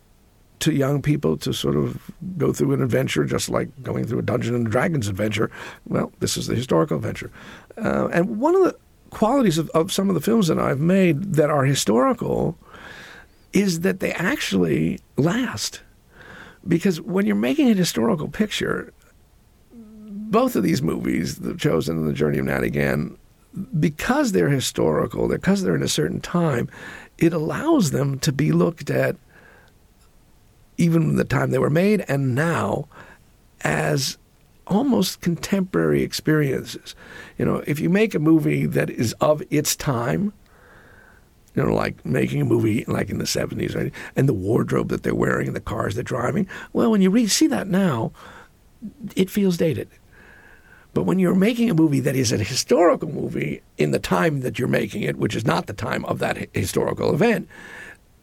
to young people to sort of go through an adventure, just like going through a Dungeons and Dragons adventure. Well, this is the historical adventure. Uh, and one of the qualities of, of some of the films that I've made that are historical is that they actually last. Because when you're making a historical picture, both of these movies, The Chosen and The Journey of Natty Gann, because they're historical, because they're in a certain time, it allows them to be looked at even the time they were made and now as almost contemporary experiences. You know, if you make a movie that is of its time, you know, like making a movie like in the 70s, right? And the wardrobe that they're wearing and the cars they're driving. Well, when you re- see that now, it feels dated. But when you're making a movie that is a historical movie in the time that you're making it, which is not the time of that historical event,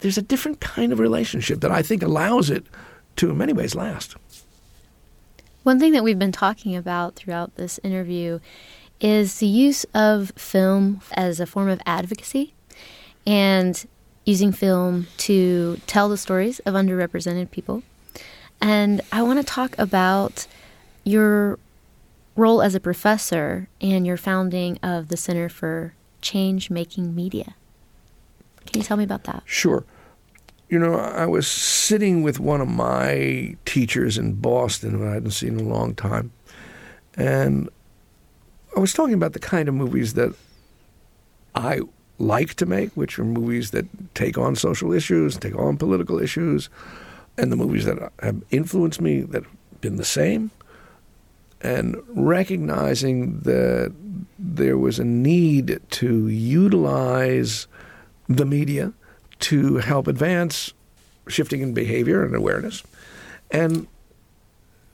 there's a different kind of relationship that I think allows it to, in many ways, last. One thing that we've been talking about throughout this interview is the use of film as a form of advocacy and using film to tell the stories of underrepresented people. And I want to talk about your role as a professor and your founding of the Center for Change Making Media. Can you tell me about that? Sure. You know, I was sitting with one of my teachers in Boston who I hadn't seen in a long time. And I was talking about the kind of movies that I like to make, which are movies that take on social issues, take on political issues, and the movies that have influenced me that have been the same. And recognizing that there was a need to utilize the media to help advance shifting in behavior and awareness. And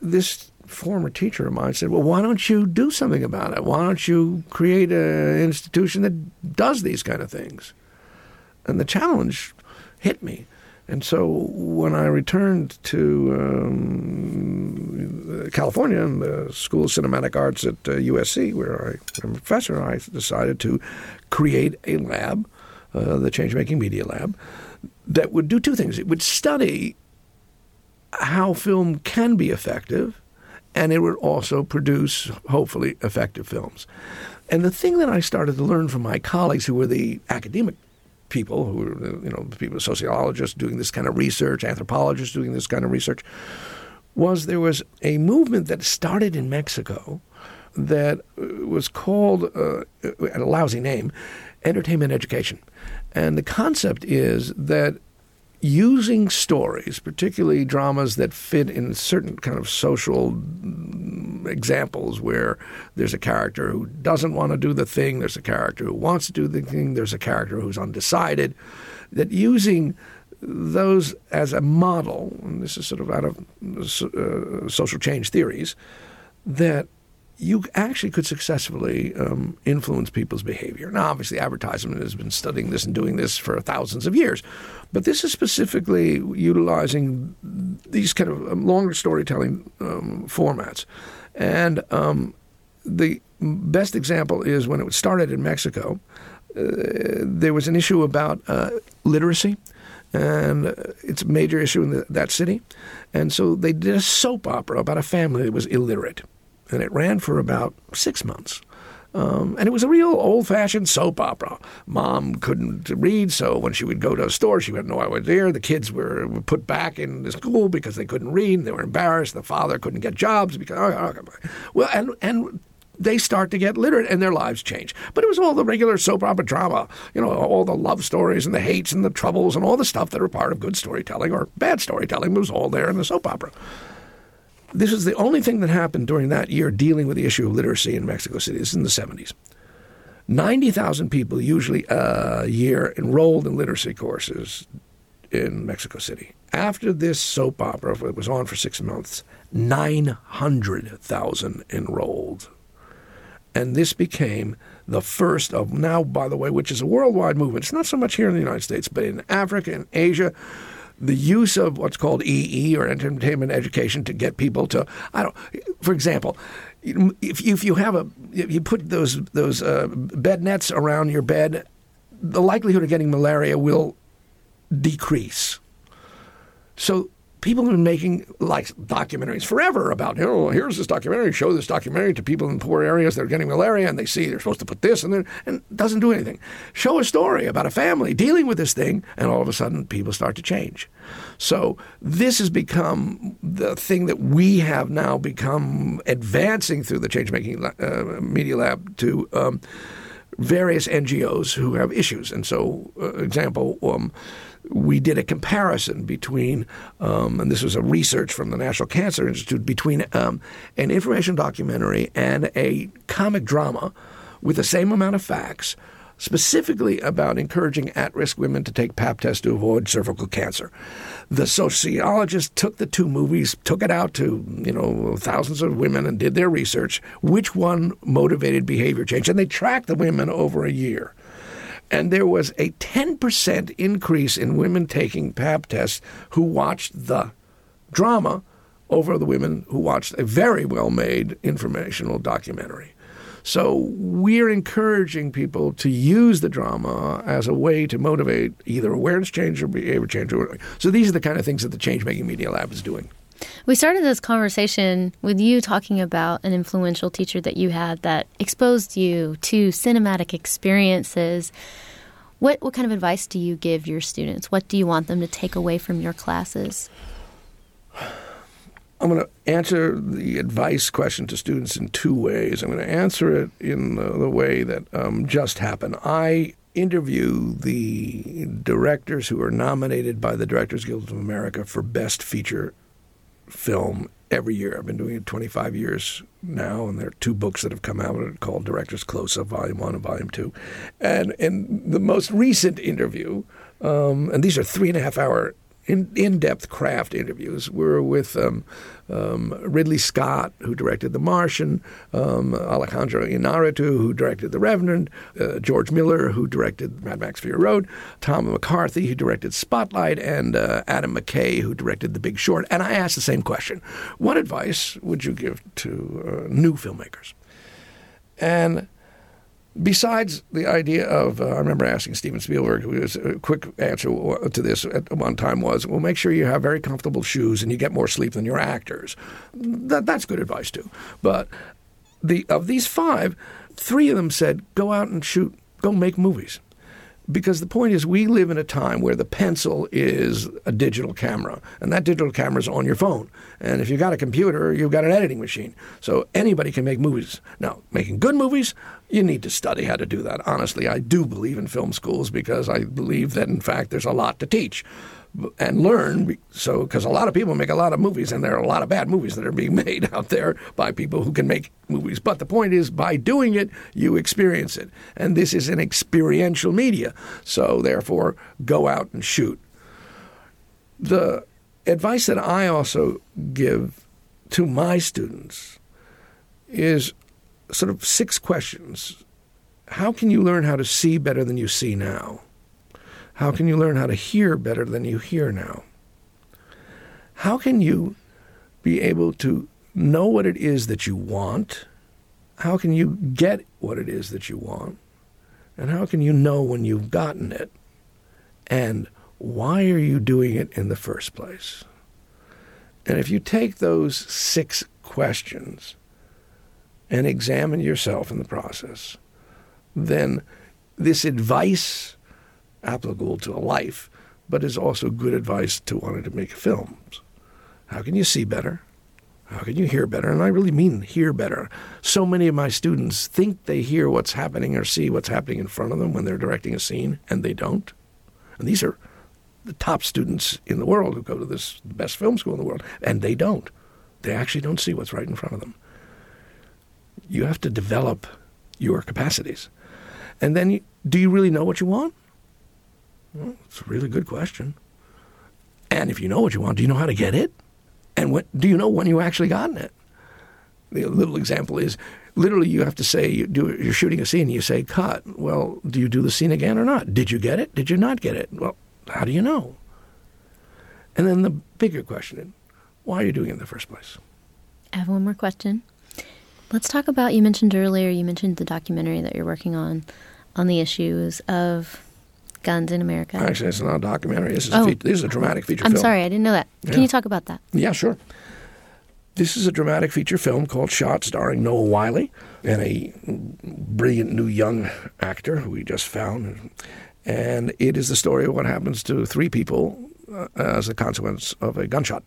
this former teacher of mine said, Well, why don't you do something about it? Why don't you create an institution that does these kind of things? And the challenge hit me. And so when I returned to um, California and the School of Cinematic Arts at uh, USC, where I am a professor, I decided to create a lab, uh, the Change Making Media Lab, that would do two things. It would study how film can be effective and it would also produce, hopefully, effective films. And the thing that I started to learn from my colleagues who were the academic people, who were, you know, people, sociologists doing this kind of research, anthropologists doing this kind of research, was there was a movement that started in Mexico that was called, uh, a lousy name, entertainment education. And the concept is that using stories, particularly dramas that fit in certain kind of social examples where there's a character who doesn't want to do the thing, there's a character who wants to do the thing, there's a character who's undecided, that using those as a model, and this is sort of out of uh, social change theories, that you actually could successfully um, influence people's behavior. Now, obviously, advertisement has been studying this and doing this for thousands of years, but this is specifically utilizing these kind of um, longer storytelling um, formats. And um, the best example is when it started in Mexico, uh, there was an issue about uh, literacy and it's a major issue in the, that city. And so they did a soap opera about a family that was illiterate and it ran for about six months. Um, and it was a real old fashioned soap opera. Mom couldn't read, so when she would go to a store, she wouldn't know had no idea. The kids were put back in the school because they couldn't read. They were embarrassed. The father couldn't get jobs because, oh, oh, well, and, and they start to get literate and their lives change. But it was all the regular soap opera drama, you know, all the love stories and the hates and the troubles and all the stuff that are part of good storytelling or bad storytelling was all there in the soap opera. This is the only thing that happened during that year dealing with the issue of literacy in Mexico City. This is in the 70s. 90,000 people usually a year enrolled in literacy courses in Mexico City. After this soap opera, it was on for six months, 900,000 enrolled And this became the first of now, by the way, which is a worldwide movement. It's not so much here in the United States, but in Africa and Asia, the use of what's called EE or entertainment education to get people to I don't. For example, if if you have a if you put those those uh, bed nets around your bed, the likelihood of getting malaria will decrease. So people have been making like documentaries forever about, you know, here's this documentary, show this documentary to people in poor areas that are getting malaria and they see they're supposed to put this and then and doesn't do anything. Show a story about a family dealing with this thing and all of a sudden people start to change. So this has become the thing that we have now become advancing through the change making uh, media lab to um, various NGOs who have issues. And so, uh, example, um, we did a comparison between, um, and this was a research from the National Cancer Institute, between um, an information documentary and a comic drama with the same amount of facts, specifically about encouraging at risk women to take pap tests to avoid cervical cancer. The sociologists took the two movies, took it out to you know thousands of women, and did their research. Which one motivated behavior change? And they tracked the women over a year. And there was a 10% increase in women taking pap tests who watched the drama over the women who watched a very well made informational documentary. So we're encouraging people to use the drama as a way to motivate either awareness change or behavior change. So these are the kind of things that the Change Making Media Lab is doing. We started this conversation with you talking about an influential teacher that you had that exposed you to cinematic experiences. What what kind of advice do you give your students? What do you want them to take away from your classes? I'm going to answer the advice question to students in two ways. I'm going to answer it in the, the way that um, just happened. I interview the directors who are nominated by the Directors Guild of America for Best Feature film every year. I've been doing it 25 years now, and there are two books that have come out called Director's Close Up, Volume 1 and Volume 2. And in the most recent interview, um, and these are three and a half hour in, in-depth craft interviews. We were with um, um, Ridley Scott, who directed The Martian, um, Alejandro Inarritu, who directed The Revenant, uh, George Miller, who directed Mad Max Fury Road, Tom McCarthy, who directed Spotlight, and uh, Adam McKay, who directed The Big Short. And I asked the same question: What advice would you give to uh, new filmmakers? And Besides the idea of, uh, I remember asking Steven Spielberg, who was a quick answer to this at one time was, well, make sure you have very comfortable shoes and you get more sleep than your actors. That, that's good advice too. But the of these five, three of them said, go out and shoot, go make movies because the point is we live in a time where the pencil is a digital camera and that digital camera is on your phone and if you've got a computer you've got an editing machine so anybody can make movies now making good movies you need to study how to do that honestly i do believe in film schools because i believe that in fact there's a lot to teach and learn. So, because a lot of people make a lot of movies, and there are a lot of bad movies that are being made out there by people who can make movies. But the point is, by doing it, you experience it. And this is an experiential media. So, therefore, go out and shoot. The advice that I also give to my students is sort of six questions. How can you learn how to see better than you see now? How can you learn how to hear better than you hear now? How can you be able to know what it is that you want? How can you get what it is that you want? And how can you know when you've gotten it? And why are you doing it in the first place? And if you take those six questions and examine yourself in the process, then this advice applicable to a life, but is also good advice to wanting to make films. How can you see better? How can you hear better? And I really mean hear better. So many of my students think they hear what's happening or see what's happening in front of them when they're directing a scene, and they don't. And these are the top students in the world who go to this best film school in the world, and they don't. They actually don't see what's right in front of them. You have to develop your capacities. And then, do you really know what you want? Well, it's a really good question. And if you know what you want, do you know how to get it? And what, do you know when you actually gotten it? The little example is literally you have to say you do, you're shooting a scene. You say cut. Well, do you do the scene again or not? Did you get it? Did you not get it? Well, how do you know? And then the bigger question: Why are you doing it in the first place? I have one more question. Let's talk about. You mentioned earlier. You mentioned the documentary that you're working on on the issues of guns in America. Actually, it's not a documentary. This is, Oh. a, this is a dramatic feature I'm film. sorry, I didn't know that. Yeah. Can you talk about that? Yeah, sure. This is a dramatic feature film called Shot, starring Noah Wyle and a brilliant new young actor who we just found. And it is the story of what happens to three people uh, as a consequence of a gunshot.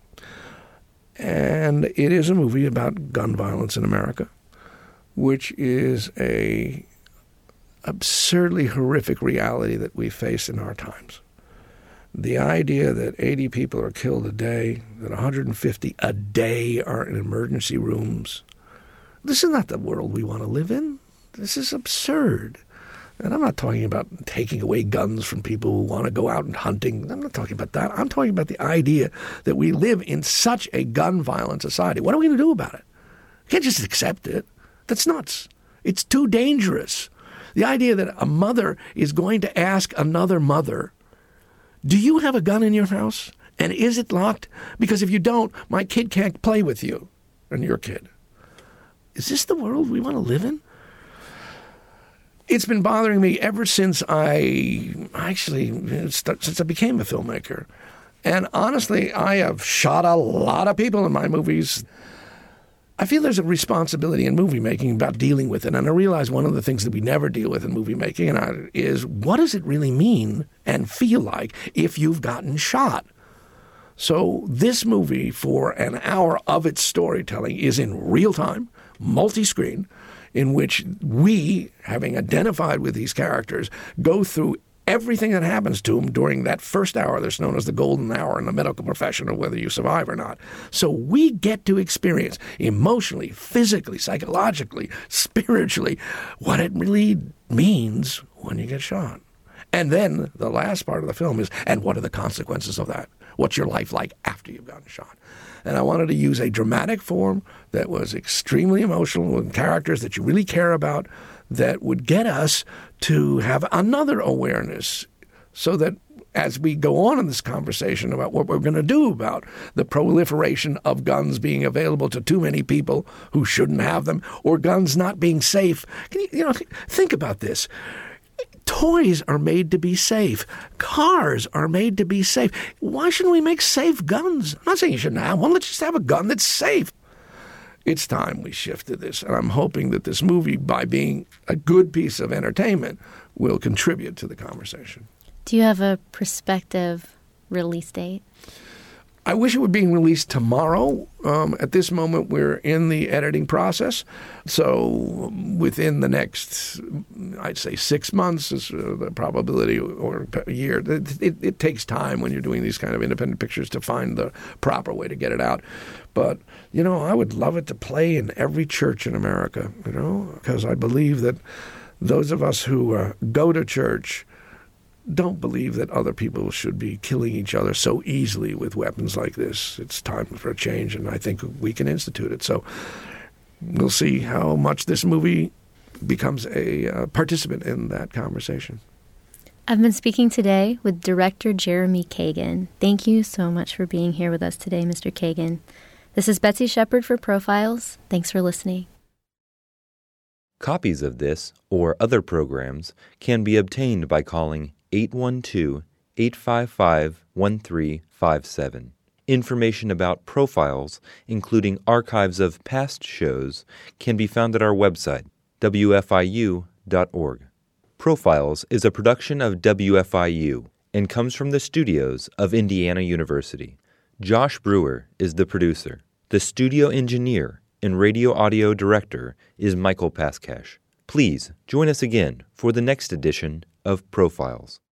And it is a movie about gun violence in America, which is a absurdly horrific reality that we face in our times the idea that 80 people are killed a day, that 150 a day are in emergency rooms. This is not the world we want to live in. This is absurd. And I'm not talking about taking away guns from people who want to go out and hunting. I'm not talking about that. I'm talking about the idea that we live in such a gun violent society. What are we going to do about it? Can't just accept it. That's nuts. It's too dangerous. The idea that a mother is going to ask another mother do you have a gun in your house? And is it locked? Because if you don't, my kid can't play with you and your kid. Is this the world we want to live in? It's been bothering me ever since I actually, since I became a filmmaker. And honestly, I have shot a lot of people in my movies. I feel there's a responsibility in movie making about dealing with it. And I realize one of the things that we never deal with in movie making and I, is what does it really mean and feel like if you've gotten shot? So this movie, for an hour of its storytelling, is in real time, multi-screen, in which we, having identified with these characters, go through everything that happens to them during that first hour that's known as the golden hour in the medical profession or whether you survive or not. So we get to experience emotionally, physically, psychologically, spiritually what it really means when you get shot. And then the last part of the film is, and what are the consequences of that? What's your life like after you've gotten shot? And I wanted to use a dramatic form that was extremely emotional with characters that you really care about that would get us to have another awareness so that as we go on in this conversation about what we're going to do about the proliferation of guns being available to too many people who shouldn't have them or guns not being safe, you, you know, think about this. Toys are made to be safe. Cars are made to be safe. Why shouldn't we make safe guns? I'm not saying you shouldn't have one. Let's just have a gun that's safe. It's time we shifted this, and I'm hoping that this movie, by being a good piece of entertainment, will contribute to the conversation. Do you have a prospective release date? I wish it were being released tomorrow. Um, at this moment, we're in the editing process. So within the next, I'd say six months is uh, the probability, or a year. It, it, it takes time when you're doing these kind of independent pictures to find the proper way to get it out. But, you know, I would love it to play in every church in America, you know, because I believe that those of us who uh, go to church don't believe that other people should be killing each other so easily with weapons like this. It's time for a change, and I think we can institute it. So we'll see how much this movie becomes a uh, participant in that conversation. I've been speaking today with director Jeremy Kagan. Thank you so much for being here with us today, Mr. Kagan. This is Betsy Shepard for Profiles. Thanks for listening. Copies of this or other programs can be obtained by calling 812 855 1357. Information about profiles, including archives of past shows, can be found at our website, wfiu.org. Profiles is a production of WFIU and comes from the studios of Indiana University. Josh Brewer is the producer. The studio engineer and radio audio director is Michael Paskash. Please join us again for the next edition of Profiles.